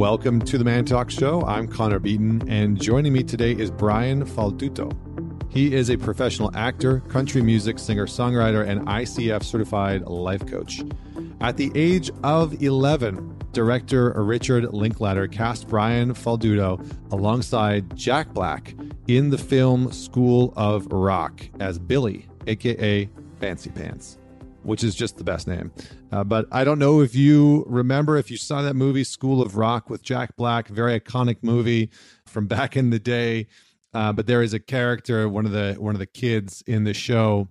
Welcome to the Man Talk Show. I'm Connor Beaton, and joining me today is Brian Falduto. He is a professional actor, country music singer, songwriter, and ICF certified life coach. At the age of 11, director Richard Linklater cast Brian Falduto alongside Jack Black in the film School of Rock as Billy, aka Fancy Pants, which is just the best name. Uh, but I don't know if you remember if you saw that movie School of Rock with Jack Black, very iconic movie from back in the day. Uh, but there is a character, one of the one of the kids in the show,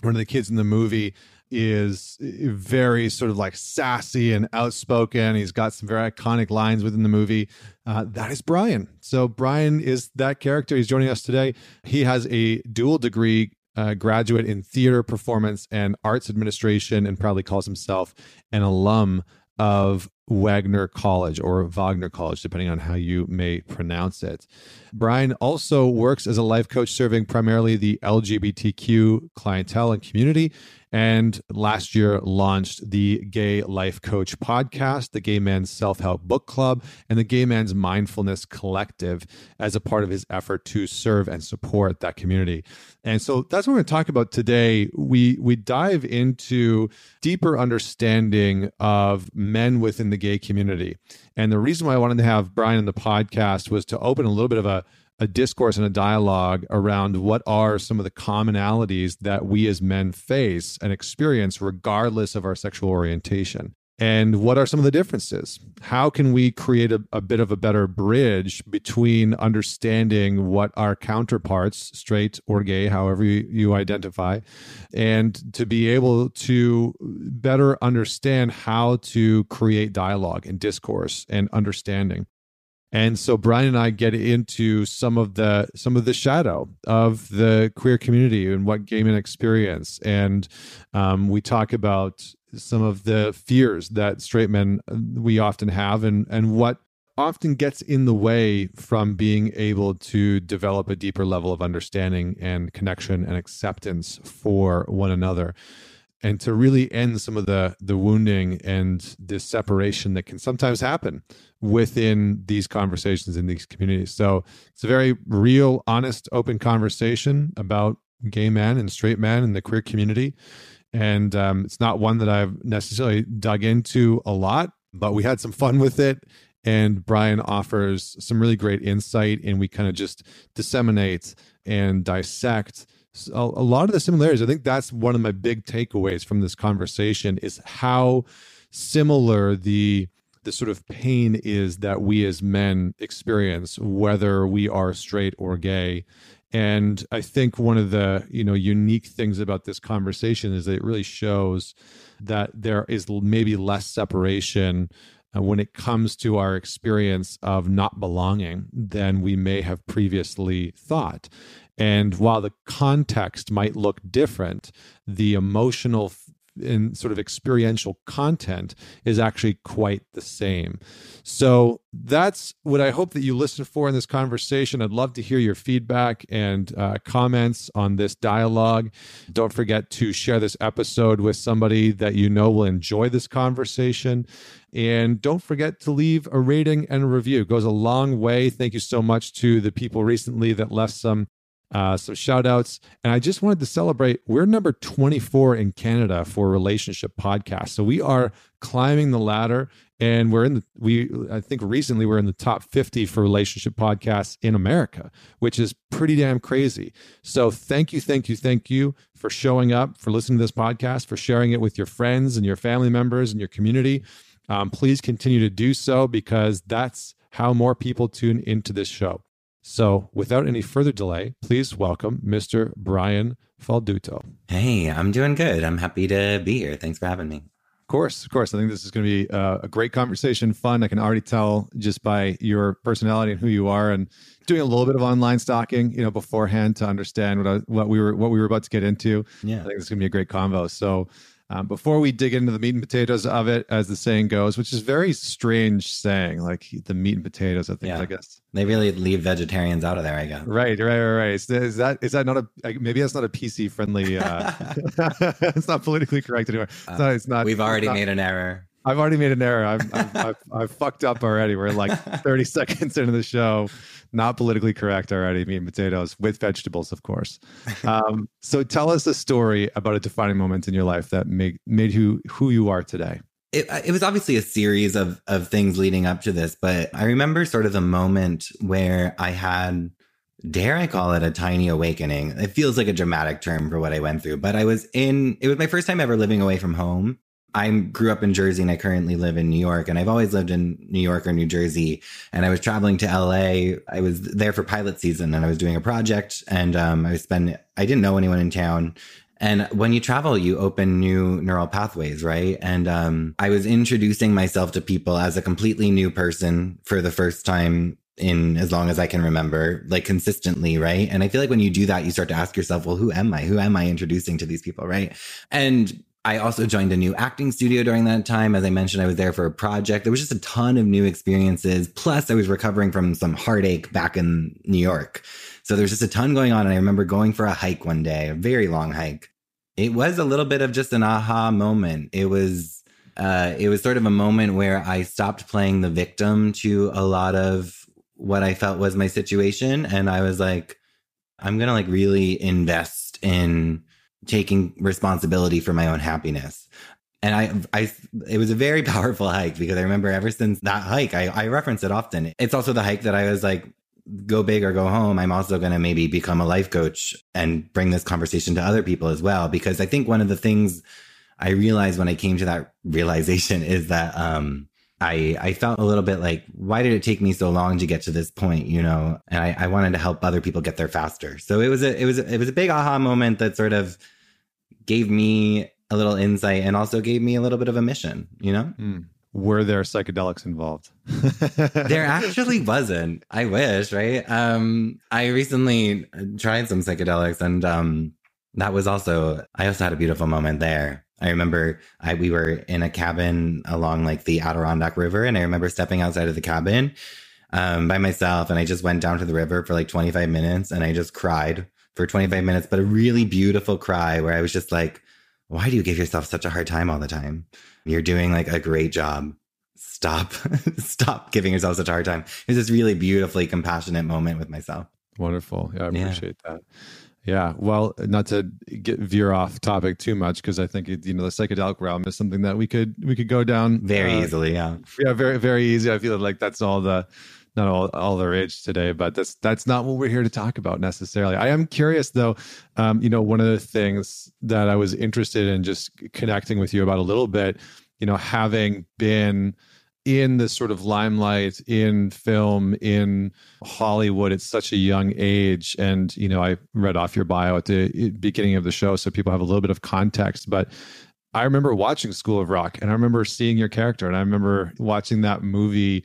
one of the kids in the movie is very sort of like sassy and outspoken. He's got some very iconic lines within the movie. Uh, that is Brian. So Brian is that character. He's joining us today. He has a dual degree graduate in theater performance and arts administration and probably calls himself an alum of Wagner College or Wagner College, depending on how you may pronounce it. Brian also works as a life coach serving primarily the LGBTQ clientele and community and last year launched the Gay Life Coach podcast, the Gay Man's Self Help Book Club, and the Gay Man's Mindfulness Collective as a part of his effort to serve and support that community. And so that's what we're going to talk about today. We we dive into deeper understanding of men within the gay community. And the reason why I wanted to have Brian in the podcast was to open a little bit of a a discourse and a dialogue around what are some of the commonalities that we as men face and experience regardless of our sexual orientation and what are some of the differences? How can we create a, a, bit of a better bridge between understanding what our counterparts straight or gay however you, you identify and to be able to better understand how to create dialogue and discourse and understanding? And so Brian and I get into some of the some of the shadow of the queer community and what gay men experience, and um, we talk about some of the fears that straight men uh, we often have, and and what often gets in the way from being able to develop a deeper level of understanding and connection and acceptance for one another and to really end some of the the wounding and the separation that can sometimes happen within these conversations in these communities. So it's a very real, honest, open conversation about gay men and straight men in the queer community. And um, it's not one that I've necessarily dug into a lot, but we had some fun with it. And Brian offers some really great insight, and we kind of just disseminate and dissect a, lot of the similarities. I think that's one of my big takeaways from this conversation is how similar the the sort of pain is that we as men experience whether we are straight or gay and i think one of the you know unique things about this conversation is that it really shows that there is maybe less separation uh, when it comes to our experience of not belonging than we may have previously thought. And while the context might look different, the emotional and sort of experiential content is actually quite the same. So that's what I hope that you listen for in this conversation. I'd love to hear your feedback and uh, comments on this dialogue. Don't forget to share this episode with somebody that you know will enjoy this conversation. And don't forget to leave a rating and a review. It goes a long way. Thank you so much to the people recently that left some uh, some shout outs. And I just wanted to celebrate we're number 24 in Canada for relationship podcasts. So we are climbing the ladder and we're in the we i think recently we're in the top 50 for relationship podcasts in america which is pretty damn crazy so thank you thank you thank you for showing up for listening to this podcast for sharing it with your friends and your family members and your community um, please continue to do so because that's how more people tune into this show so, without any further delay, please welcome Mr. Brian Falduto. Hey, I'm doing good. I'm happy to be here. Thanks for having me. Of course, of course. I think this is going to be uh, a great conversation, fun. I can already tell just by your personality and who you are, and doing a little bit of online stalking, you know, beforehand to understand what I, what we were what we were about to get into. Yeah, I think it's going to be a great convo. So, um, before we dig into the meat and potatoes of it, as the saying goes, which is very strange saying, like the meat and potatoes of things, yeah. I guess. They really leave vegetarians out of there, I guess. Right, right, right, right. Is, is that is that not a maybe that's not a PC friendly? Uh, it's not politically correct anymore. It's not. It's not We've already not, made an error. I've already made an error. I've, I've, I've, I've fucked up already. We're like 30 seconds into the show. Not politically correct already. Meat and potatoes with vegetables, of course. Um, so tell us a story about a defining moment in your life that made made you who you are today. It, it was obviously a series of of things leading up to this, but I remember sort of the moment where I had dare I call it a tiny awakening? It feels like a dramatic term for what I went through, but I was in, it was my first time ever living away from home. I grew up in Jersey and I currently live in New York and I've always lived in New York or New Jersey. And I was traveling to LA. I was there for pilot season and I was doing a project and um, I was spending, I didn't know anyone in town. And when you travel, you open new neural pathways, right? And um, I was introducing myself to people as a completely new person for the first time in as long as I can remember, like consistently, right? And I feel like when you do that, you start to ask yourself, well, who am I? Who am I introducing to these people, right? And I also joined a new acting studio during that time. As I mentioned, I was there for a project. There was just a ton of new experiences. Plus, I was recovering from some heartache back in New York. So there's just a ton going on. And I remember going for a hike one day, a very long hike. It was a little bit of just an aha moment. It was, uh, it was sort of a moment where I stopped playing the victim to a lot of what I felt was my situation. And I was like, I'm to like really invest in taking responsibility for my own happiness. And I, I, it was a very powerful hike because I remember ever since that hike, I, I reference it often. It's also the hike that I was like, go big or go home. I'm also going to maybe become a life coach and bring this conversation to other people as well. Because I think one of the things I realized when I came to that realization is that, um, I, I felt a little bit like, why did it take me so long to get to this point? You know, and I, I wanted to help other people get there faster. So it was a, it was, a, it was a big aha moment that sort of gave me a little insight and also gave me a little bit of a mission, you know? Mm. Were there psychedelics involved? there actually wasn't. I wish, right? Um, I recently tried some psychedelics and, um, that was also, I also had a beautiful moment there. I remember I, we were in a cabin along like the Adirondack River, and I remember stepping outside of the cabin um, by myself, and I just went down to the river for like 25 minutes, and I just cried for 25 minutes, but a really beautiful cry where I was just like, "Why do you give yourself such a hard time all the time? You're doing like a great job. Stop, stop giving yourself such a hard time." It was this really beautifully compassionate moment with myself. Wonderful. Yeah, I appreciate yeah. that. Yeah, well, not to get veer off topic too much because I think you know the psychedelic realm is something that we could we could go down very uh, easily. Yeah, yeah, very very easy. I feel like that's all the not all all the rage today, but that's that's not what we're here to talk about necessarily. I am curious though. Um, you know, one of the things that I was interested in just connecting with you about a little bit. You know, having been in the sort of limelight in film in hollywood at such a young age and you know i read off your bio at the beginning of the show so people have a little bit of context but i remember watching school of rock and i remember seeing your character and i remember watching that movie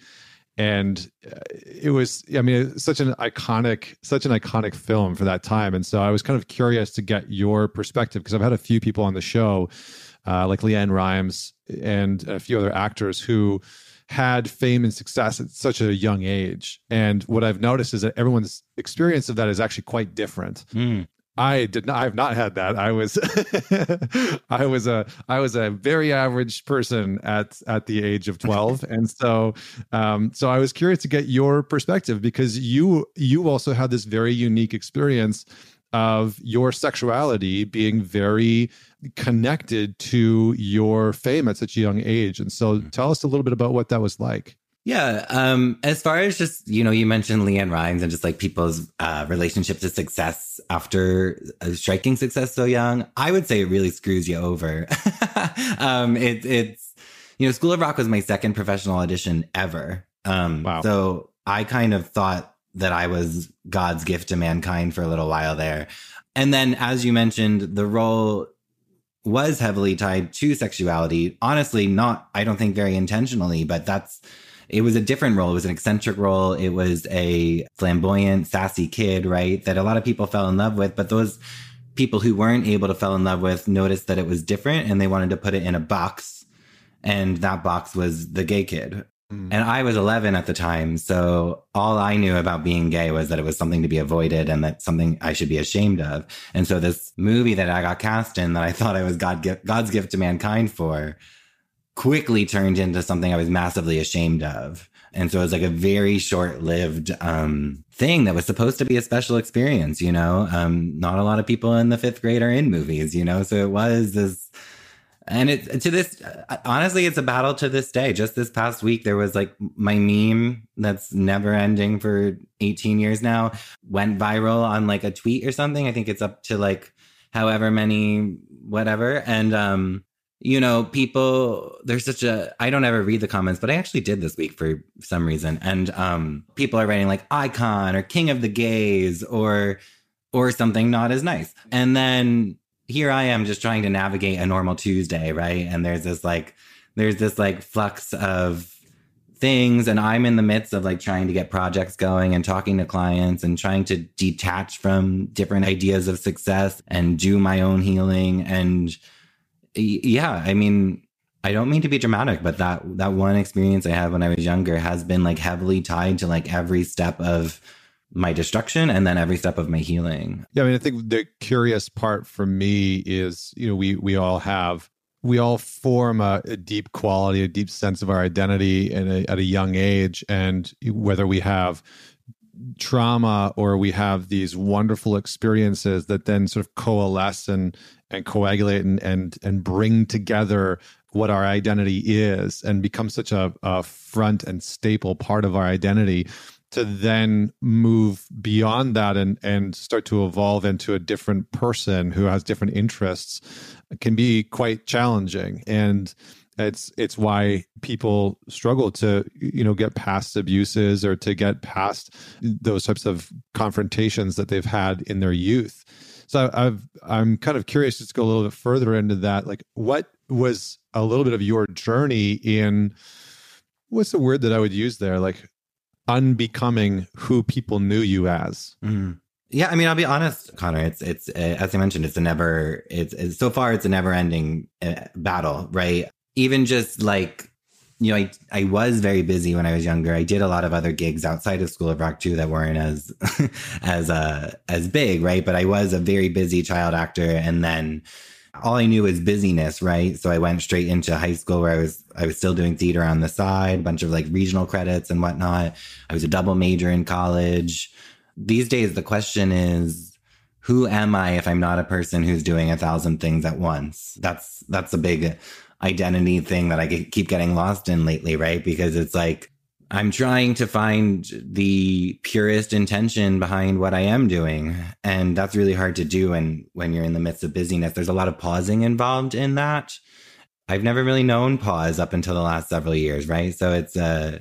and uh, it was i mean such an iconic such an iconic film for that time and so i was kind of curious to get your perspective because i've had a few people on the show uh, like LeAnn Rimes and a few other actors who had fame and success at such a young age. And what I've noticed is that everyone's experience of that is actually quite different. Mm. I did not. I have not had that. I was, I was a, I was a very average person at at the age of twelve, and so, um, so I was curious to get your perspective because you you also had this very unique experience of your sexuality being very connected to your fame at such a young age. And so mm-hmm. tell us a little bit about what that was like. Yeah. Um, as far as just, you know, you mentioned LeAnn Rimes and just like people's uh, relationship to success after striking success so young, I would say it really screws you over. um, it, it's, you know, School of Rock was my second professional audition ever. Um, wow. So I kind of thought that I was God's gift to mankind for a little while there. And then, as you mentioned, the role was heavily tied to sexuality. Honestly, not, I don't think very intentionally, but that's, it was a different role. It was an eccentric role. It was a flamboyant, sassy kid, right? That a lot of people fell in love with. But those people who weren't able to fall in love with noticed that it was different and they wanted to put it in a box. And that box was the gay kid. Mm. And I was 11 at the time. So all I knew about being gay was that it was something to be avoided and that something I should be ashamed of. And so this movie that I got cast in that I thought I was God God's gift to mankind for, quickly turned into something I was massively ashamed of. And so it was like a very short lived um, thing that was supposed to be a special experience, you know? Um, not a lot of people in the fifth grade are in movies, you know? So it was this. And it to this, honestly, it's a battle to this day. Just this past week, there was like my meme that's never ending for 18 years now went viral on like a tweet or something. I think it's up to like however many, whatever. And um, you know, people, there's such a, I don't ever read the comments, but I actually did this week for some reason. And um, people are writing like icon or king of the gays or, or something not as nice. And then here I am just trying to navigate a normal Tuesday, right? And there's this like, there's this like flux of things. And I'm in the midst of like trying to get projects going and talking to clients and trying to detach from different ideas of success and do my own healing and, yeah, I mean, I don't mean to be dramatic, but that that one experience I had when I was younger has been like heavily tied to like every step of my destruction and then every step of my healing. Yeah, I mean, I think the curious part for me is, you know, we we all have we all form a, a deep quality, a deep sense of our identity a, at a young age, and whether we have trauma or we have these wonderful experiences that then sort of coalesce and and coagulate and and and bring together what our identity is and become such a, a front and staple part of our identity to then move beyond that and and start to evolve into a different person who has different interests can be quite challenging. And it's it's why people struggle to you know get past abuses or to get past those types of confrontations that they've had in their youth so I've I'm kind of curious just to go a little bit further into that. Like, what was a little bit of your journey in what's the word that I would use there? Like, unbecoming who people knew you as. Mm. Yeah, I mean, I'll be honest, Connor. It's it's uh, as I mentioned, it's a never. It's, it's so far, it's a never ending uh, battle, right? Even just like you know, I I was very busy when I was younger. I did a lot of other gigs outside of School of Rock too that weren't as as uh as big, right? But I was a very busy child actor and then all I knew was busyness, right? So I went straight into high school where I was I was still doing theater on the side, a bunch of like regional credits and whatnot. I was a double major in college. These days the question is who am I if I'm not a person who's doing a thousand things at once? That's that's a big identity thing that I keep getting lost in lately, right? Because it's like I'm trying to find the purest intention behind what I am doing. And that's really hard to do. And when you're in the midst of busyness, there's a lot of pausing involved in that. I've never really known pause up until the last several years, right? So it's uh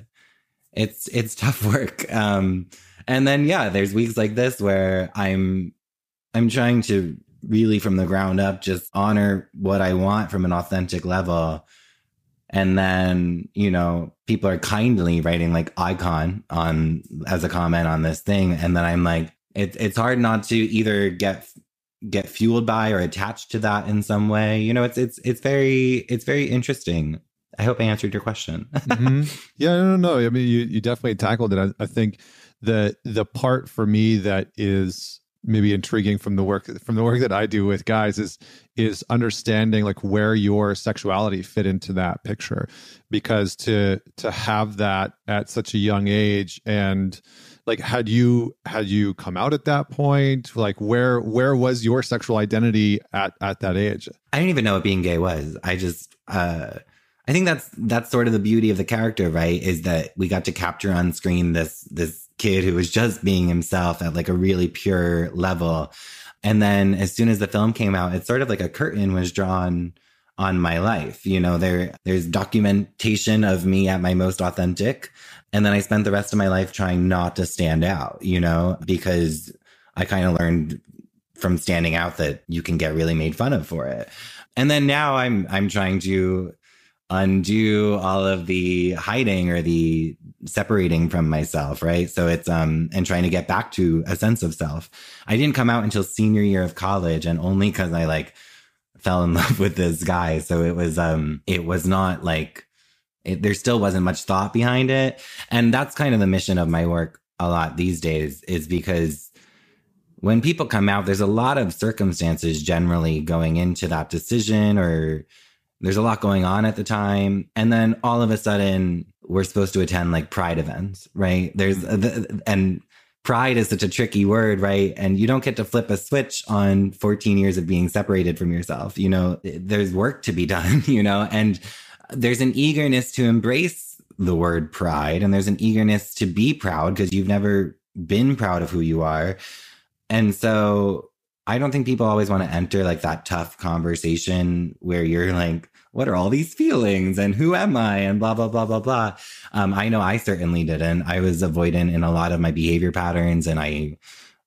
it's it's tough work. Um and then yeah, there's weeks like this where I'm I'm trying to really from the ground up just honor what I want from an authentic level. And then, you know, people are kindly writing like icon on as a comment on this thing. And then I'm like, it, it's hard not to either get get fueled by or attached to that in some way. You know, it's it's it's very it's very interesting. I hope I answered your question. mm-hmm. Yeah, no, no, no. I mean, you you definitely tackled it. I, I think the the part for me that is maybe intriguing from the work from the work that I do with guys is is understanding like where your sexuality fit into that picture. Because to to have that at such a young age and like had you had you come out at that point like where where was your sexual identity at at that age? I didn't even know what being gay was. I just uh I think that's that's sort of the beauty of the character right? Is that we got to capture on screen this this kid who was just being himself at like a really pure level. And then as soon as the film came out, it's sort of like a curtain was drawn on my life. You know, there there's documentation of me at my most authentic. And then I spent the rest of my life trying not to stand out, you know, because I kind of learned from standing out that you can get really made fun of for it. And then now I'm I'm trying to undo all of the hiding or the separating from myself, right? So it's um and trying to get back to a sense of self. I didn't come out until senior year of college and only cuz I like fell in love with this guy. So it was um it was not like it, there still wasn't much thought behind it. And that's kind of the mission of my work a lot these days is because when people come out, there's a lot of circumstances generally going into that decision or there's a lot going on at the time. And then all of a sudden, we're supposed to attend like pride events, right? There's, mm-hmm. and pride is such a tricky word, right? And you don't get to flip a switch on 14 years of being separated from yourself. You know, there's work to be done, you know, and there's an eagerness to embrace the word pride and there's an eagerness to be proud because you've never been proud of who you are. And so I don't think people always want to enter like that tough conversation where you're like, what are all these feelings and who am I and blah, blah, blah, blah, blah. Um, I know I certainly didn't. I was avoidant in a lot of my behavior patterns and I,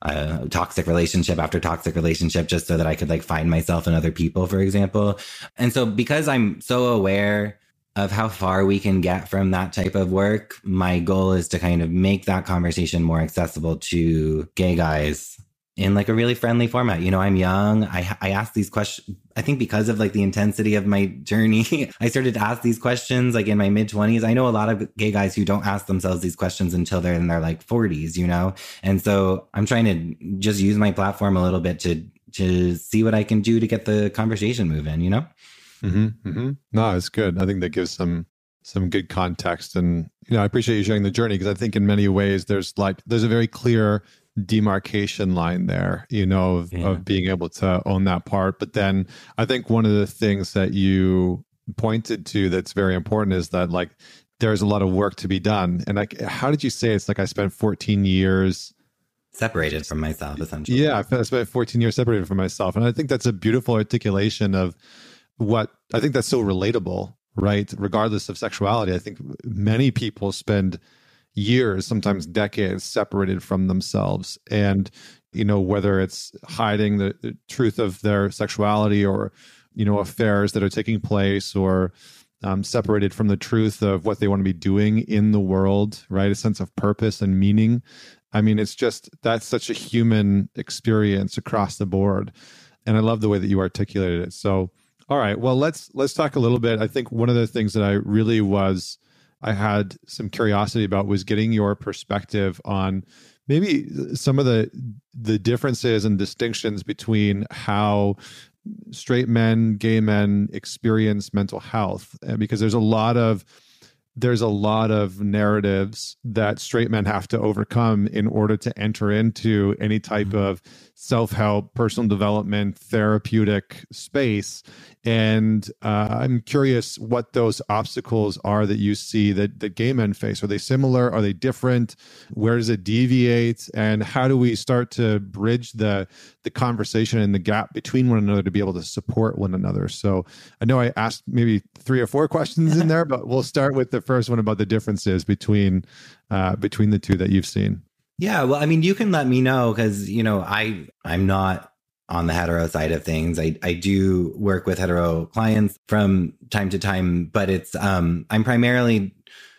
uh, toxic relationship after toxic relationship just so that I could like find myself in other people, for example. And so because I'm so aware of how far we can get from that type of work, my goal is to kind of make that conversation more accessible to gay guys in like a really friendly format. You know, I'm young. I I ask these questions. I think because of like the intensity of my journey, I started to ask these questions like in my mid 20s. I know a lot of gay guys who don't ask themselves these questions until they're in their like 40s, you know? And so I'm trying to just use my platform a little bit to to see what I can do to get the conversation moving, you know? Mm-hmm, mm-hmm. No, it's good. I think that gives some some good context and you know i appreciate you sharing the journey because i think in many ways there's like there's a very clear demarcation line there, you know, of, yeah. of being able to own that part. But then I think one of the things that you pointed to that's very important is that like there's a lot of work to be done. And like, how did you say it's like I spent 14 years separated from myself, essentially? Yeah, I spent 14 years separated from myself. And I think that's a beautiful articulation of what I think that's so relatable, right? Regardless of sexuality, I think many people spend years, sometimes decades, separated from themselves. And, you know, whether it's hiding the, the truth of their sexuality or, you know, affairs that are taking place or, um, separated from the truth of what they want to be doing in the world, right? A sense of purpose and meaning. I mean, it's just that's such a human experience across the board. And I love the way that you articulated it. So, all right, well, let's let's talk a little bit. I think one of the things that I really was I had some curiosity about was getting your perspective on maybe some of the the differences and distinctions between how straight men, gay men experience mental health, because there's a lot of there's a lot of narratives that straight men have to overcome in order to enter into any type mm-hmm. of self-help personal development therapeutic space and uh, I'm curious what those obstacles are that you see that, that gay men face. Are they similar? Are they different? Where does it deviate? And how do we start to bridge the the conversation and the gap between one another to be able to support one another? So I know I asked maybe three or four questions in there, but we'll start with the first one about the differences between uh, between the two that you've seen. Yeah, well, I mean, you can let me know because you know I I'm not on the hetero side of things. I, I do work with hetero clients from time to time, but it's um I'm primarily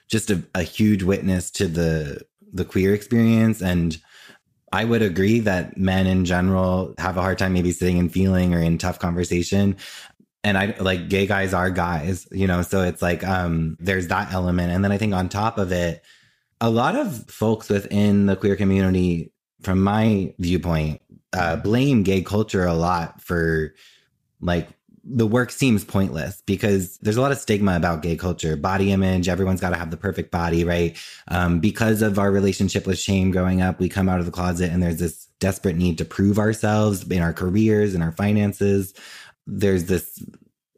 just a, a huge witness to the the queer experience and I would agree that men in general have a hard time maybe sitting and feeling or in tough conversation. And I like gay guys are guys, you know, so it's like um there's that element. And then I think on top of it, a lot of folks within the queer community, from my viewpoint, uh, blame gay culture a lot for like the work seems pointless because there's a lot of stigma about gay culture, body image. Everyone's got to have the perfect body, right? Um, because of our relationship with shame growing up, we come out of the closet and there's this desperate need to prove ourselves in our careers and our finances. There's this,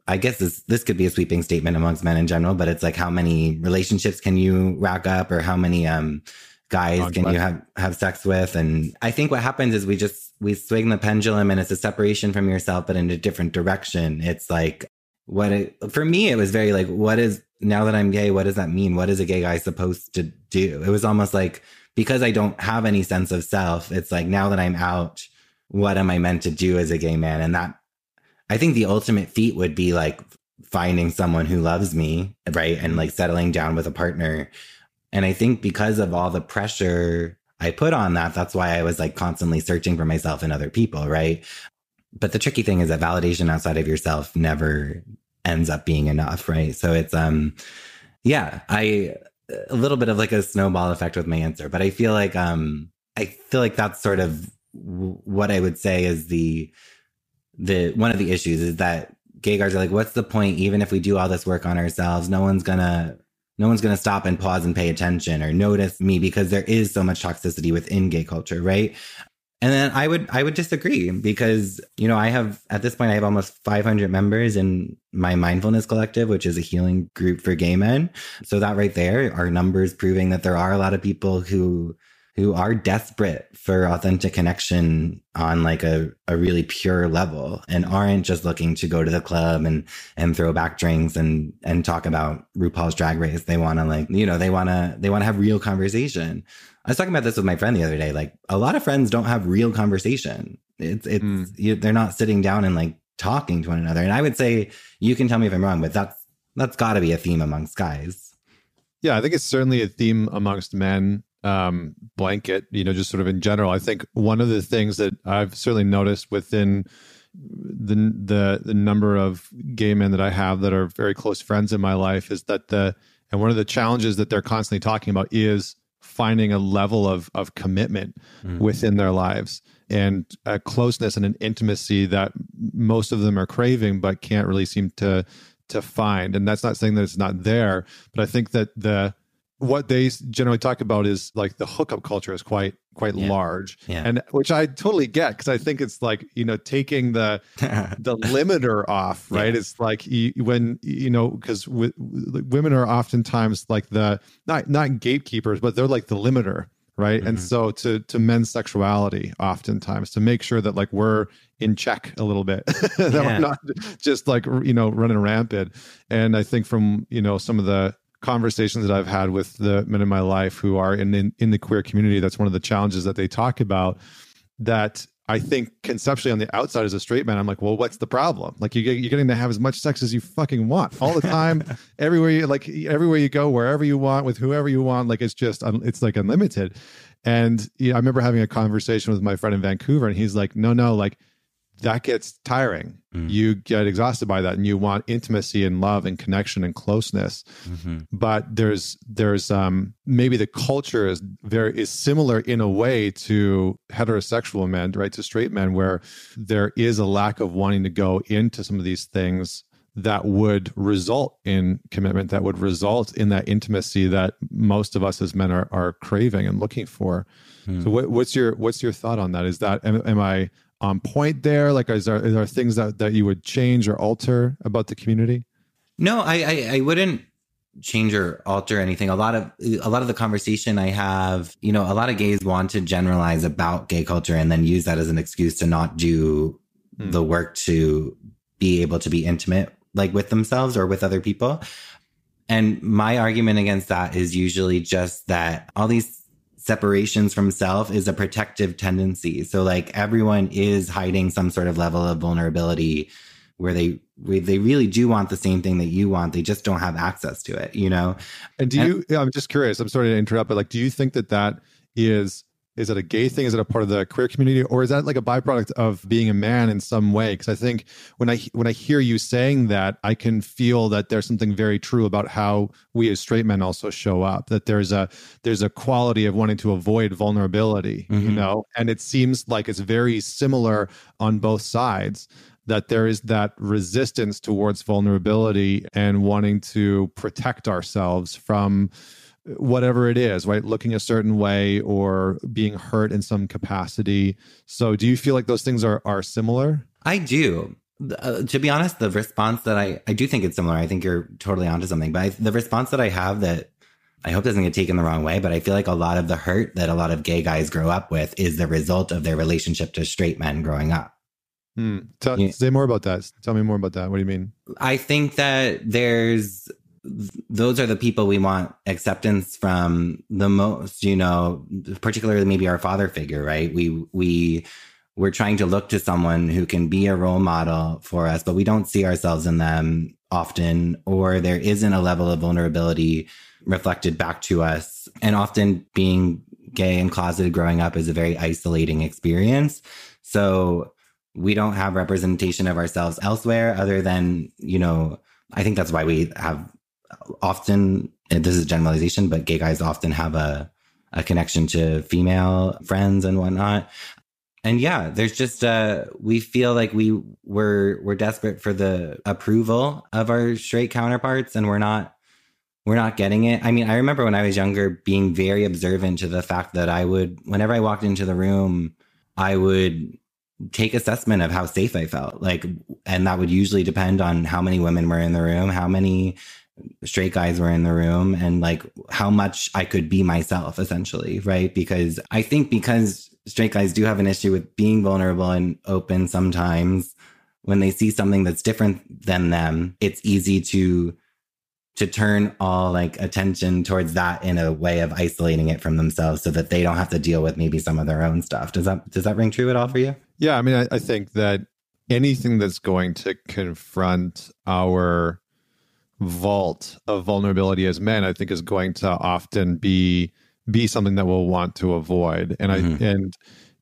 I guess this this could be a sweeping statement amongst men in general, but it's like how many relationships can you rack up, or how many um guys can you have have sex with and i think what happens is we just we swing the pendulum and it's a separation from yourself but in a different direction. It's like what it, for me it was very like what is now that i'm gay what does that mean? What is a gay guy supposed to do? It was almost like because i don't have any sense of self it's like now that i'm out what am i meant to do as a gay man? And that i think the ultimate feat would be like finding someone who loves me right? And like settling down with a partner. And I think because of all the pressure I put on that, that's why I was like constantly searching for myself and other people, right? But the tricky thing is that validation outside of yourself never ends up being enough, right? So it's um yeah, I a little bit of like a snowball effect with my answer, but I feel like um I feel like that's sort of what I would say is the the one of the issues is that gay guys are like, what's the point? Even if we do all this work on ourselves, no one's gonna no one's going to stop and pause and pay attention or notice me because there is so much toxicity within gay culture, right? And then I would I would disagree because you know I have at this point I have almost 500 members in my mindfulness collective which is a healing group for gay men. So that right there are numbers proving that there are a lot of people who who are desperate for authentic connection on like a, a really pure level and aren't just looking to go to the club and and throw back drinks and and talk about RuPaul's drag race. They wanna like, you know, they wanna they wanna have real conversation. I was talking about this with my friend the other day. Like a lot of friends don't have real conversation. It's it's mm. you, they're not sitting down and like talking to one another. And I would say you can tell me if I'm wrong, but that's that's got to be a theme amongst guys. Yeah, I think it's certainly a theme amongst men um, blanket, you know, just sort of in general. I think one of the things that I've certainly noticed within the the the number of gay men that I have that are very close friends in my life is that the and one of the challenges that they're constantly talking about is finding a level of of commitment mm. within their lives and a closeness and an intimacy that most of them are craving but can't really seem to to find and that's not saying that it's not there but i think that the what they generally talk about is like the hookup culture is quite quite yeah. large yeah. and which i totally get because i think it's like you know taking the the limiter off right yeah. it's like you, when you know because women are oftentimes like the not not gatekeepers but they're like the limiter right mm-hmm. and so to to men's sexuality oftentimes to make sure that like we're in check a little bit that we're not just like you know running rampant and i think from you know some of the conversations that I've had with the men in my life who are in, in, in the queer community, that's one of the challenges that they talk about. That I think conceptually on the outside as a straight man, I'm like, well, what's the problem? Like you, you're getting to have as much sex as you fucking want all the time, everywhere you like, everywhere you go, wherever you want, with whoever you want. Like it's just, it's like unlimited. And you know, I remember having a conversation with my friend in Vancouver, and he's like, no, no, like that gets tiring. Mm. You get exhausted by that and you want intimacy and love and connection and closeness. Mm-hmm. But there's there's um maybe the culture is very is similar in a way to heterosexual men, right? To straight men where there is a lack of wanting to go into some of these things that would result in commitment that would result in that intimacy that most of us as men are, are craving and looking for hmm. so what, what's your what's your thought on that is that am, am i on point there? Like, is there, is there things that, that you would change or alter about the community? No, I, I, I wouldn't change or alter anything. A lot of a lot of the conversation I have, you know, a lot of gays want to generalize about gay culture and then use that as an excuse to not do hmm. the work to be able to be intimate like with themselves or with other people. And my argument against that is usually just that all these separations from self is a protective tendency. So like everyone is hiding some sort of level of vulnerability where they where they really do want the same thing that you want. They just don't have access to it, you know. And do and, you? I'm just curious. I'm sorry to interrupt, but like, do you think that that is is it a gay thing? Is it a part of the queer community, or is that like a byproduct of being a man in some way? Because I think when I when I hear you saying that, I can feel that there's something very true about how we as straight men also show up. That there's a there's a quality of wanting to avoid vulnerability, mm-hmm. you know, and it seems like it's very similar on both sides that there is that resistance towards vulnerability and wanting to protect ourselves from whatever it is, right? Looking a certain way or being hurt in some capacity. So, do you feel like those things are are similar? I do. Uh, to be honest, the response that I I do think it's similar. I think you're totally onto something. But I, the response that I have that I hope doesn't get taken the wrong way, but I feel like a lot of the hurt that a lot of gay guys grow up with is the result of their relationship to straight men growing up. Hmm. Tell, yeah. Say more about that. Tell me more about that. What do you mean? I think that there's those are the people we want acceptance from the most, you know, particularly maybe our father figure, right? We, we, we're trying to look to someone who can be a role model for us, but we don't see ourselves in them often, or there isn't a level of vulnerability reflected back to us. And often being gay and closeted growing up is a very isolating experience. So we don't have representation of ourselves elsewhere other than, you know, I think that's why we have often, this is a generalization, but gay guys often have a, a connection to female friends and whatnot. and yeah, there's just uh we feel like we we're we're desperate for the approval of our straight counterparts and we're not we're not getting it. I mean, I remember when I was younger being very observant to the fact that I would whenever I walked into the room, I would take assessment of how safe I felt. Like and that would usually depend on how many women were in the room, how many straight guys were in the room and like how much I could be myself essentially, right? Because I think because straight guys do have an issue with being vulnerable and open sometimes when they see something that's different than them, it's easy to to turn all like attention towards that in a way of isolating it from themselves so that they don't have to deal with maybe some of their own stuff. Does that does that ring true at all for you? Yeah, I mean I, I think that anything that's going to confront our vault of vulnerability as men, I think is going to often be be something that we'll want to avoid. And mm-hmm. I and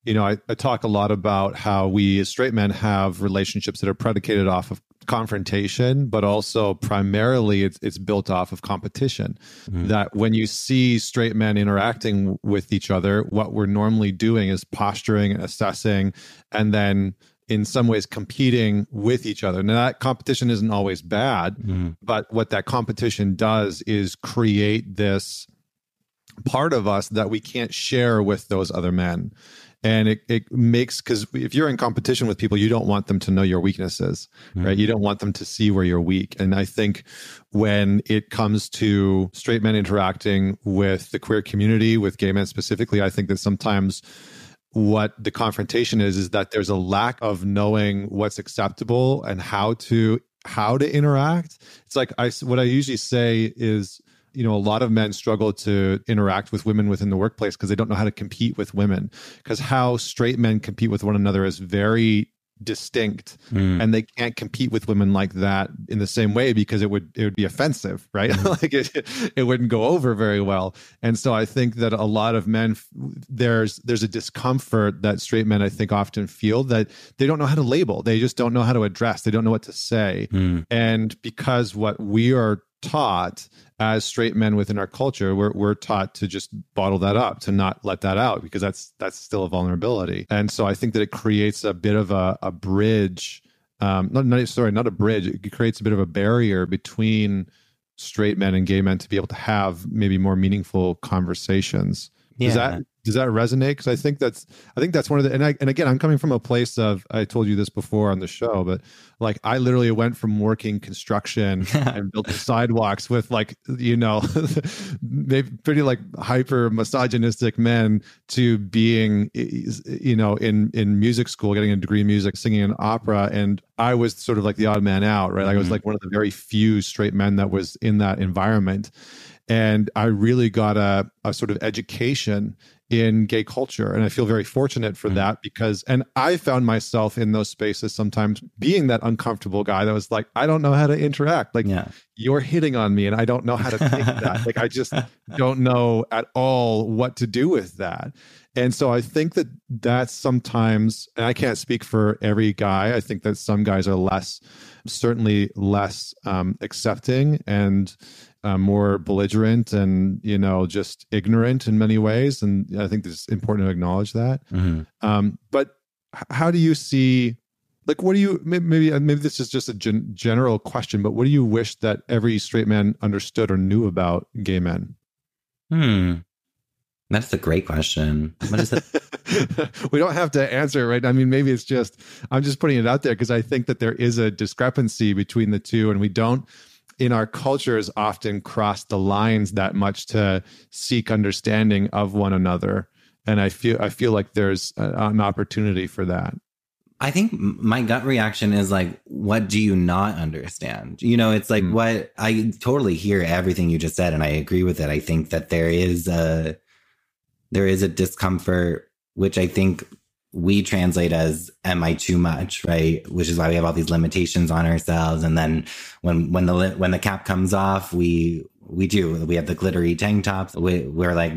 you know, I, I talk a lot about how we as straight men have relationships that are predicated off of confrontation, but also primarily it's it's built off of competition. Mm-hmm. That when you see straight men interacting with each other, what we're normally doing is posturing, and assessing, and then in some ways competing with each other. Now that competition isn't always bad, mm. but what that competition does is create this part of us that we can't share with those other men. And it, it makes because if you're in competition with people, you don't want them to know your weaknesses, mm. right? You don't want them to see where you're weak. And I think when it comes to straight men interacting with the queer community, with gay men specifically, I think that sometimes what the confrontation is is that there's a lack of knowing what's acceptable and how to how to interact. It's like i what i usually say is you know a lot of men struggle to interact with women within the workplace because they don't know how to compete with women. Because how straight men compete with one another is very distinct mm. and they can't compete with women like that in the same way because it would it would be offensive right mm. like it, it wouldn't go over very well and so i think that a lot of men there's there's a discomfort that straight men i think often feel that they don't know how to label they just don't know how to address they don't know what to say mm. and because what we are taught as straight men within our culture we're, we're taught to just bottle that up to not let that out because that's that's still a vulnerability and so i think that it creates a bit of a, a bridge um not, not sorry not a bridge it creates a bit of a barrier between straight men and gay men to be able to have maybe more meaningful conversations yeah. does that does that resonate because i think that's i think that's one of the and I, and again i'm coming from a place of i told you this before on the show but like i literally went from working construction and building sidewalks with like you know maybe pretty like hyper misogynistic men to being you know in in music school getting a degree in music singing in opera and i was sort of like the odd man out right mm-hmm. i was mm-hmm. like one of the very few straight men that was in that environment and I really got a, a sort of education in gay culture. And I feel very fortunate for mm-hmm. that because, and I found myself in those spaces sometimes being that uncomfortable guy that was like, I don't know how to interact. Like, yeah. you're hitting on me and I don't know how to take that. Like, I just don't know at all what to do with that. And so I think that that's sometimes, and I can't speak for every guy. I think that some guys are less, certainly less um, accepting and uh, more belligerent and you know just ignorant in many ways and i think it's important to acknowledge that mm-hmm. um, but how do you see like what do you maybe maybe this is just a gen- general question but what do you wish that every straight man understood or knew about gay men hmm that's a great question. What is it? we don't have to answer it right. I mean, maybe it's just I'm just putting it out there because I think that there is a discrepancy between the two, and we don't in our cultures often cross the lines that much to seek understanding of one another. And i feel i feel like there's a, an opportunity for that. I think my gut reaction is like what do you not understand? You know it's like mm. what i totally hear everything you just said and i agree with it. I think that there is a there is a discomfort which i think we translate as am i too much? Right? Which is why we have all these limitations on ourselves. And then when when the when the cap comes off we we do. We have the glittery tank tops. We, we're like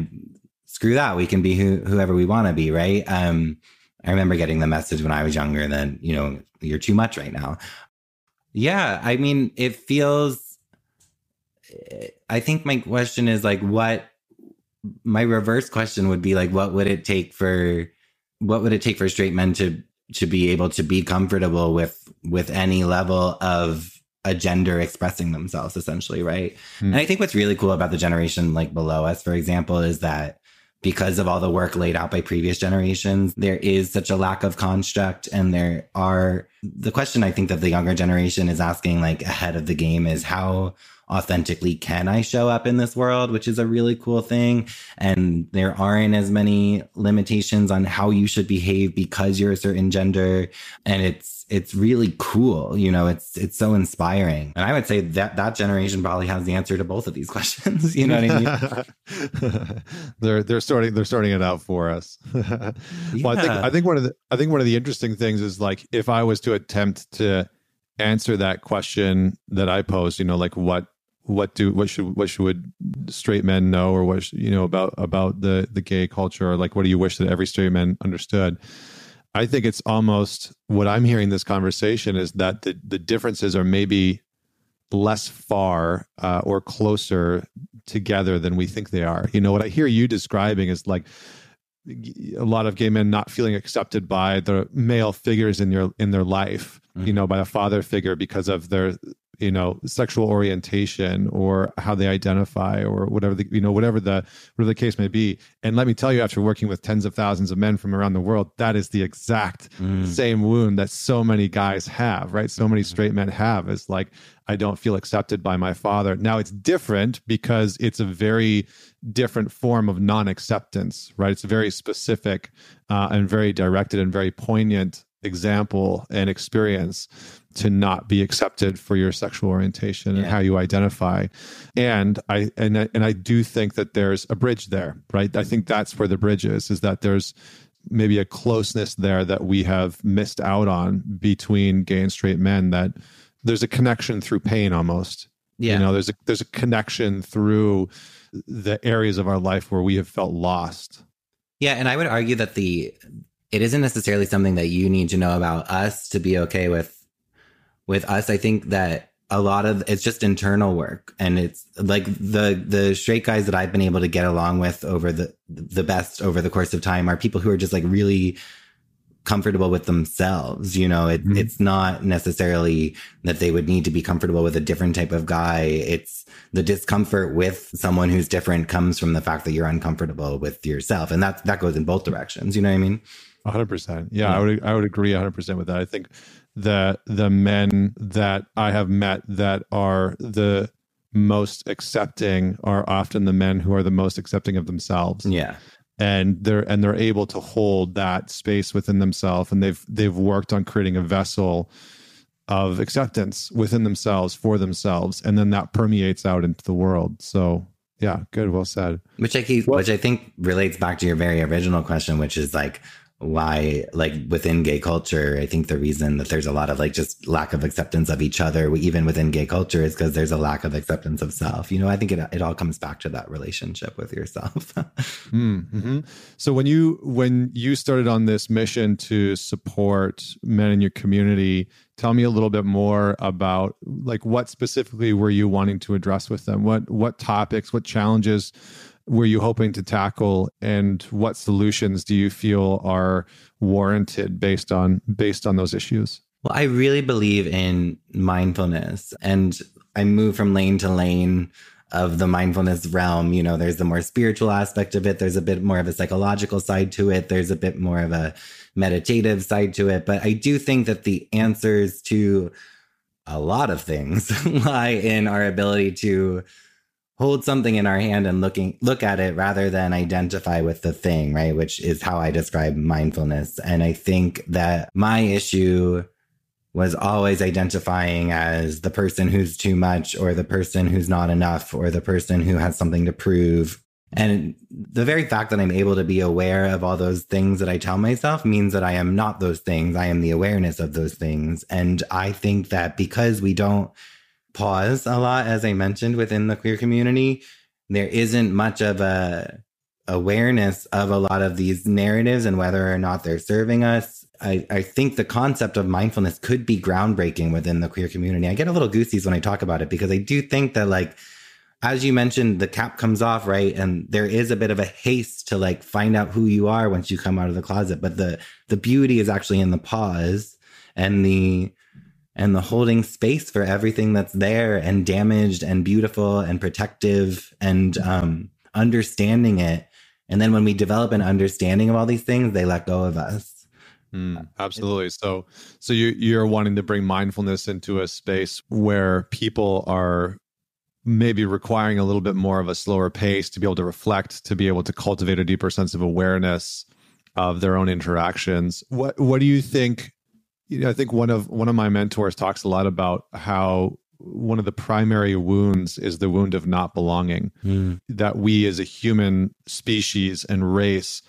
screw that. We can be who, whoever we want to be right? Um i remember getting the message when i was younger that you know you're too much right now. Yeah i mean it feels i think my question is like what my reverse question would be like what would it take for what would it take for straight men to to be able to be comfortable with with any level of a gender expressing themselves essentially right mm. and i think what's really cool about the generation like below us for example is that because of all the work laid out by previous generations, there is such a lack of construct. And there are the question I think that the younger generation is asking, like ahead of the game, is how authentically can I show up in this world, which is a really cool thing. And there aren't as many limitations on how you should behave because you're a certain gender. And it's, it's really cool. You know, it's, it's so inspiring. And I would say that that generation probably has the answer to both of these questions. you know what I mean? they're, they're starting, they're starting it out for us. well, yeah. I think, I think one of the, I think one of the interesting things is like, if I was to attempt to, answer that question that I posed, you know, like what what do what should what should straight men know or what you know about about the the gay culture? Or like what do you wish that every straight man understood? I think it's almost what i'm hearing this conversation is that the the differences are maybe less far uh, or closer together than we think they are. You know what i hear you describing is like a lot of gay men not feeling accepted by the male figures in your in their life mm-hmm. you know by a father figure because of their you know sexual orientation or how they identify or whatever the you know whatever the whatever the case may be. And let me tell you after working with tens of thousands of men from around the world that is the exact mm. same wound that so many guys have right? So many straight men have is like i don't feel accepted by my father. Now it's different because it's a very different form of non-acceptance right? It's very specific uh, and very directed and very poignant example and experience to not be accepted for your sexual orientation and how you identify. And i and I, and I do think that there's a bridge there right? I think that's where the bridge is is that there's maybe a closeness there that we have missed out on between gay and straight men that there's a connection through pain almost. Yeah. you know there's a there's a connection through the areas of our life where we have felt lost. Yeah and i would argue that the it isn't necessarily something that you need to know about us to be okay with with us i think that a lot of it's just internal work. And it's like the the straight guys that i've been able to get along with over the the best over the course of time are people who are just like really comfortable with themselves you know? It, mm-hmm. it's not necessarily that they would need to be comfortable with a different type of guy. It's the discomfort with someone who's different comes from the fact that you're uncomfortable with yourself. And that that goes in both directions. You know what i mean? Hundred percent. Yeah, yeah, I would I would agree hundred percent with that. I think that the men that I have met that are the most accepting are often the men who are the most accepting of themselves. Yeah. And they're and they're able to hold that space within themselves and they've they've worked on creating a vessel of acceptance within themselves for themselves and then that permeates out into the world. So yeah, good, well said. Which I keep, well, which I think relates back to your very original question, which is like why like within gay culture i think the reason that there's a lot of like just lack of acceptance of each other even within gay culture is because there's a lack of acceptance of self. You know i think it, it all comes back to that relationship with yourself. Mm-hmm. so when you when you started on this mission to support men in your community tell me a little bit more about like what specifically were you wanting to address with them? What what topics what challenges were you hoping to tackle and what solutions do you feel are warranted based on based on those issues? Well i really believe in mindfulness and i move from lane to lane of the mindfulness realm. You know there's the more spiritual aspect of it. There's a bit more of a psychological side to it. There's a bit more of a meditative side to it. But i do think that the answers to a lot of things lie in our ability to hold something in our hand and looking look at it rather than identify with the thing right? Which is how i describe mindfulness. And i think that my issue was always identifying as the person who's too much or the person who's not enough or the person who has something to prove. And the very fact that i'm able to be aware of all those things that i tell myself means that i am not those things. I am the awareness of those things. And i think that because we don't pause a lot, as I mentioned within the queer community. There isn't much of a awareness of a lot of these narratives and whether or not they're serving us. I, I think the concept of mindfulness could be groundbreaking within the queer community. I get a little goosies when I talk about it because I do think that like as you mentioned, the cap comes off, right? And there is a bit of a haste to like find out who you are once you come out of the closet. But the the beauty is actually in the pause and the and the holding space for everything that's there and damaged and beautiful and protective and um, understanding it. And then when we develop an understanding of all these things, they let go of us. Mm, absolutely. So, so you you're wanting to bring mindfulness into a space where people are maybe requiring a little bit more of a slower pace to be able to reflect, to be able to cultivate a deeper sense of awareness of their own interactions. What what do you think you know, I think one of one of my mentors talks a lot about how one of the primary wounds is the wound of not belonging. Mm. That we as a human species and race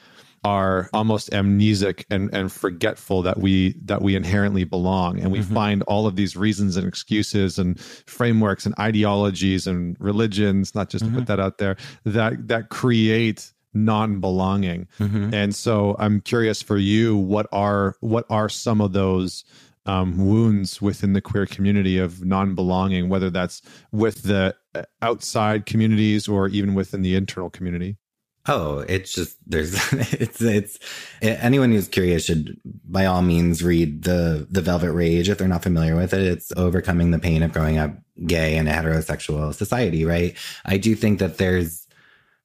are almost amnesic and, and forgetful that we that we inherently belong and we mm-hmm. find all of these reasons and excuses and frameworks and ideologies and religions not just mm-hmm. to put mm-hmm. that out there that that create non-belonging mm-hmm. and so i'm curious for you what are what are some of those um, wounds within the queer community of non-belonging whether that's with the uh, outside communities or even within the internal community Oh, it's just there's it's it's anyone who's curious should by all means read the the Velvet Rage if they're not familiar with it. It's overcoming the pain of growing up gay in a heterosexual society, right? I do think that there's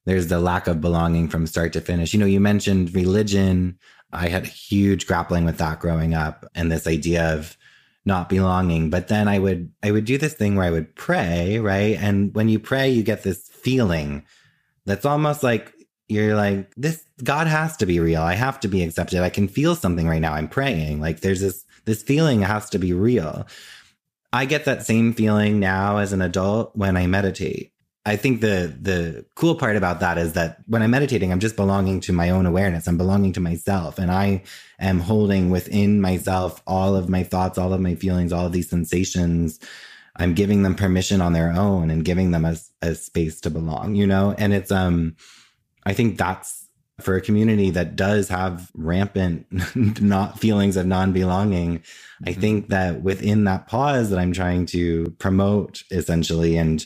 there's the lack of belonging from start to finish. You know, you mentioned religion. I had a huge grappling with that growing up and this idea of not belonging. But then I would I would do this thing where I would pray, right? And when you pray, you get this feeling that's almost like you're like, this God has to be real. I have to be accepted. I can feel something right now. I'm praying. Like there's this this feeling has to be real. I get that same feeling now as an adult when I meditate. I think the the cool part about that is that when I'm meditating, I'm just belonging to my own awareness. I'm belonging to myself, and I am holding within myself all of my thoughts, all of my feelings, all of these sensations. I'm giving them permission on their own and giving them a, a space to belong. You know, and it's um, I think that's for a community that does have rampant not feelings of non-belonging mm-hmm. i think that within that pause that i'm trying to promote essentially and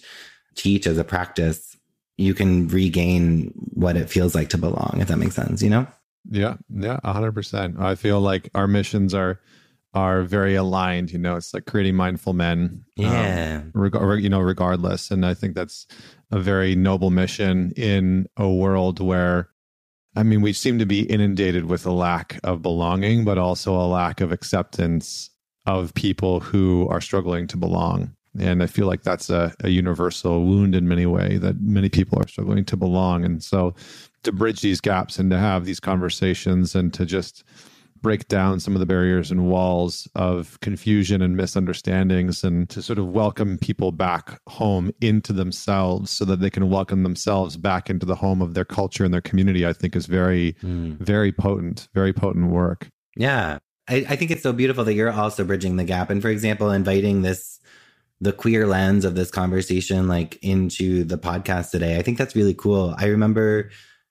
teach as a practice, you can regain what it feels like to belong, if that makes sense, you know? Yeah, yeah, hundred percent. I feel like our missions are are very aligned. You know, it's like creating mindful men. Um, yeah. Um, reg- you know, regardless, and I think that's a very noble mission in a world where, I mean, we seem to be inundated with a lack of belonging, but also a lack of acceptance of people who are struggling to belong. And I feel like that's a, a universal wound in many way that many people are struggling to belong. And so to bridge these gaps and to have these conversations and to just break down some of the barriers and walls of confusion and misunderstandings and to sort of welcome people back home into themselves so that they can welcome themselves back into the home of their culture and their community, I think is very, mm. very potent, very potent work. Yeah. I, I think it's so beautiful that you're also bridging the gap. And for example, inviting this the queer lens of this conversation like into the podcast today. I think that's really cool. I remember,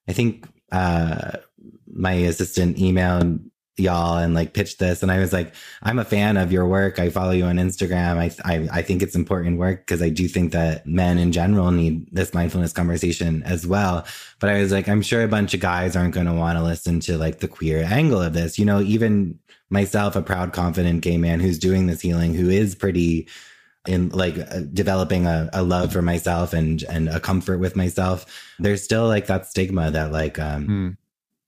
I think uh, my assistant emailed y'all and like pitched this, and I was like, I'm a fan of your work. I follow you on Instagram. I I, I think it's important work because I do think that men in general need this mindfulness conversation as well. But I was like, I'm sure a bunch of guys aren't going to want to listen to like the queer angle of this. You know, even myself, a proud, confident gay man who's doing this healing, who is pretty in like uh, developing a, a, love for myself and and a comfort with myself there's still like that stigma that like um mm.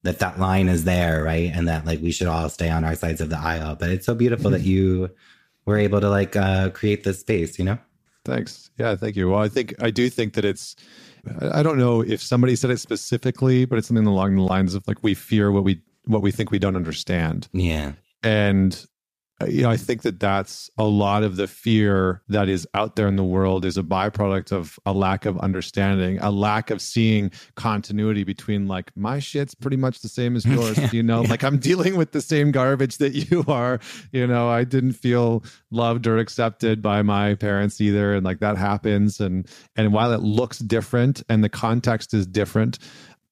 that that line is there right? And that like we should all stay on our sides of the aisle. But it's so beautiful mm. that you were able to like uh create this space you know? Thanks. Yeah thank you. Well i think i do think that it's i don't know if somebody said it specifically but it's something along the lines of like we fear what we what we think we don't understand. Yeah. And Uh, you know, I think that that's a lot of the fear that is out there in the world is a byproduct of a lack of understanding, a lack of seeing continuity between like my shit's pretty much the same as yours, yeah, you know, yeah. like I'm dealing with the same garbage that you are, you know, I didn't feel loved or accepted by my parents either and like that happens and and while it looks different and the context is different,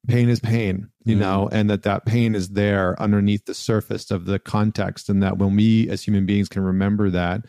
pain is pain you mm. know and that that pain is there underneath the surface of the context and that when we as human beings can remember that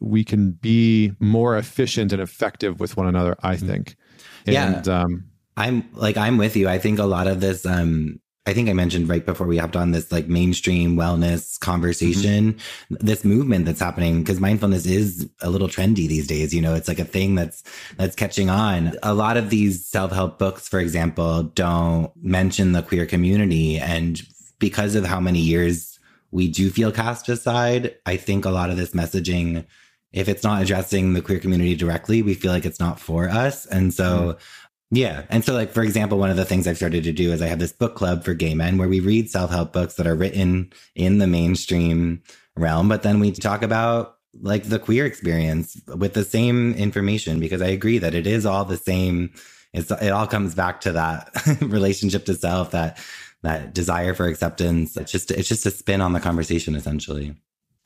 we can be more efficient and effective with one another i mm. think yeah um, i'm like i'm with you i think a lot of this um I think I mentioned right before we hopped on this like mainstream wellness conversation, mm-hmm. this movement that's happening because mindfulness is a little trendy these days. You know, it's like a thing that's that's catching on. A lot of these self-help books, for example, don't mention the queer community. And because of how many years we do feel cast aside, I think a lot of this messaging, if it's not addressing the queer community directly, we feel like it's not for us. And so mm-hmm yeah. And so, like, for example, one of the things I've started to do is I have this book club for gay men where we read self help books that are written in the mainstream realm, but then we talk about like the queer experience with the same information because I agree that it is all the same. It's, it all comes back to that relationship to self, that, that desire for acceptance. It's just, it's just a spin on the conversation essentially.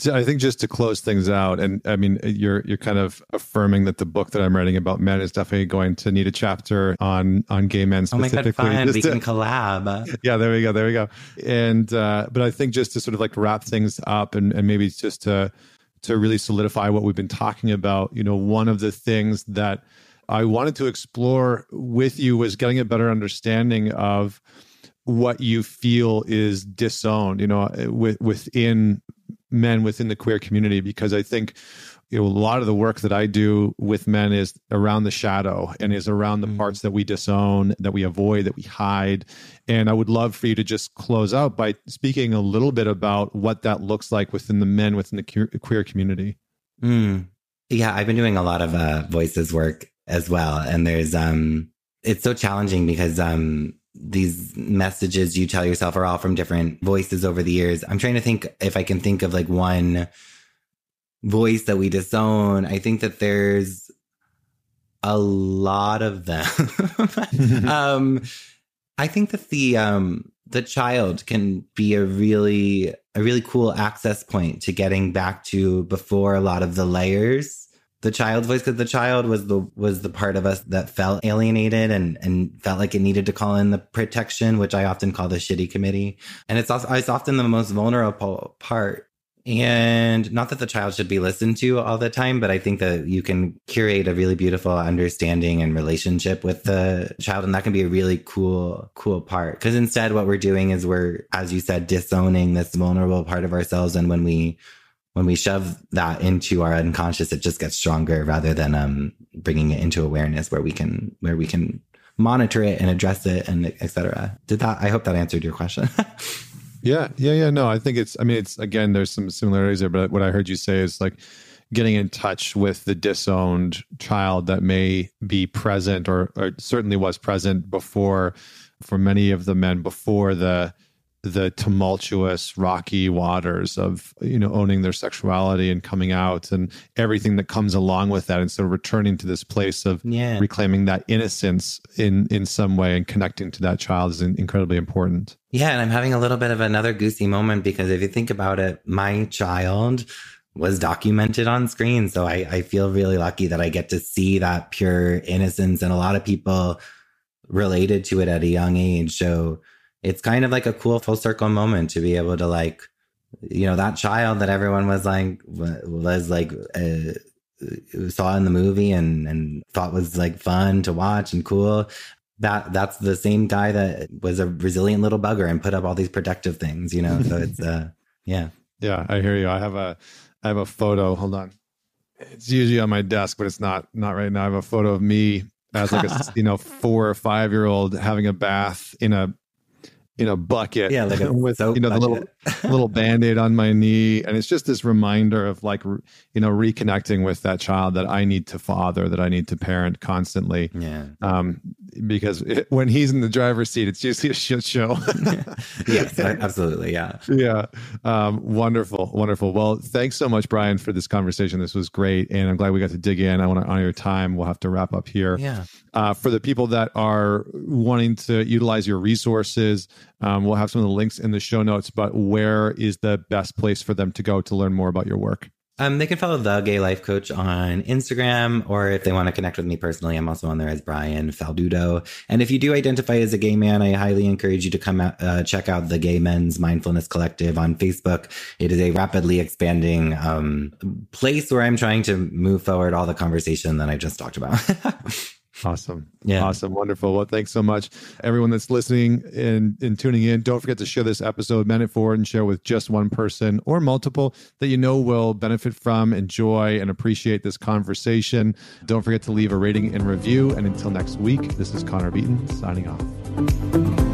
I think just to close things out, and I mean, you're you're kind of affirming that the book that I'm writing about men is definitely going to need a chapter on on gay men specifically. Oh my god, fun! we to, can collab. Yeah, there we go, there we go. And uh, but I think just to sort of like wrap things up, and and maybe just to to really solidify what we've been talking about, you know, one of the things that I wanted to explore with you was getting a better understanding of what you feel is disowned, you know, with, within men within the queer community because I think you know a lot of the work that I do with men is around the shadow and is around the mm-hmm. parts that we disown, that we avoid, that we hide. And I would love for you to just close out by speaking a little bit about what that looks like within the men within the queer community. Mm. Yeah, I've been doing a lot of uh, voices work as well, and there's um, it's so challenging because um, these messages you tell yourself are all from different voices over the years. I'm trying to think if I can think of like one voice that we disown. I think that there's a lot of them. um, I think that the um, the child can be a really a really cool access point to getting back to before a lot of the layers the child's voice because the child was the was the part of us that felt alienated and and felt like it needed to call in the protection, which I often call the shitty committee. And it's also it's often the most vulnerable part. And not that the child should be listened to all the time, but I think that you can curate a really beautiful understanding and relationship with the child. And that can be a really cool, cool part. Cause instead, what we're doing is we're, as you said, disowning this vulnerable part of ourselves. And when we when we shove that into our unconscious, it just gets stronger rather than um, bringing it into awareness where we can where we can monitor it and address it and etc. Did that? I hope that answered your question. yeah, yeah, yeah. No, I think it's. I mean, it's again. There's some similarities there, but what I heard you say is like getting in touch with the disowned child that may be present or, or certainly was present before for many of the men before the the tumultuous rocky waters of you know owning their sexuality and coming out and everything that comes along with that and so returning to this place of yeah. reclaiming that innocence in in some way and connecting to that child is incredibly important. Yeah and i'm having a little bit of another goosey moment because if you think about it my child was documented on screen. So I, I feel really lucky that i get to see that pure innocence and a lot of people related to it at a young age. So it's kind of like a cool full circle moment to be able to like you know that child that everyone was like was like uh, saw in the movie and and thought was like fun to watch and cool. That that's the same guy that was a resilient little bugger and put up all these protective things you know? So it's uh yeah. Yeah i hear you. I have a i have a photo hold on. It's usually on my desk but it's not not right now. I have a photo of me as like a you know four or five year old having a bath in a in a bucket yeah like a with you know the little little band-aid on my knee and it's just this reminder of like you know reconnecting with that child that i need to father that i need to parent constantly. Yeah. Um because it, when he's in the driver's seat it's usually a shit show. Yes absolutely yeah. Yeah. Um wonderful wonderful. Well thanks so much brian for this conversation. This was great and i'm glad we got to dig in. I want to honor your time. We'll have to wrap up here. Yeah. Uh, for the people that are wanting to utilize your resources um, we'll have some of the links in the show notes, but where is the best place for them to go to learn more about your work? Um, they can follow the Gay Life Coach on Instagram, or if they want to connect with me personally, I'm also on there as Brian Falduto. And if you do identify as a gay man, I highly encourage you to come out, uh, check out the Gay Men's Mindfulness Collective on Facebook. It is a rapidly expanding um, place where I'm trying to move forward all the conversation that I just talked about. Awesome. Yeah. Awesome. Wonderful. Well, thanks so much. Everyone that's listening and, and tuning in, don't forget to share this episode, meant it forward, and share with just one person or multiple that you know will benefit from, enjoy, and appreciate this conversation. Don't forget to leave a rating and review. And until next week, this is Connor Beaton signing off.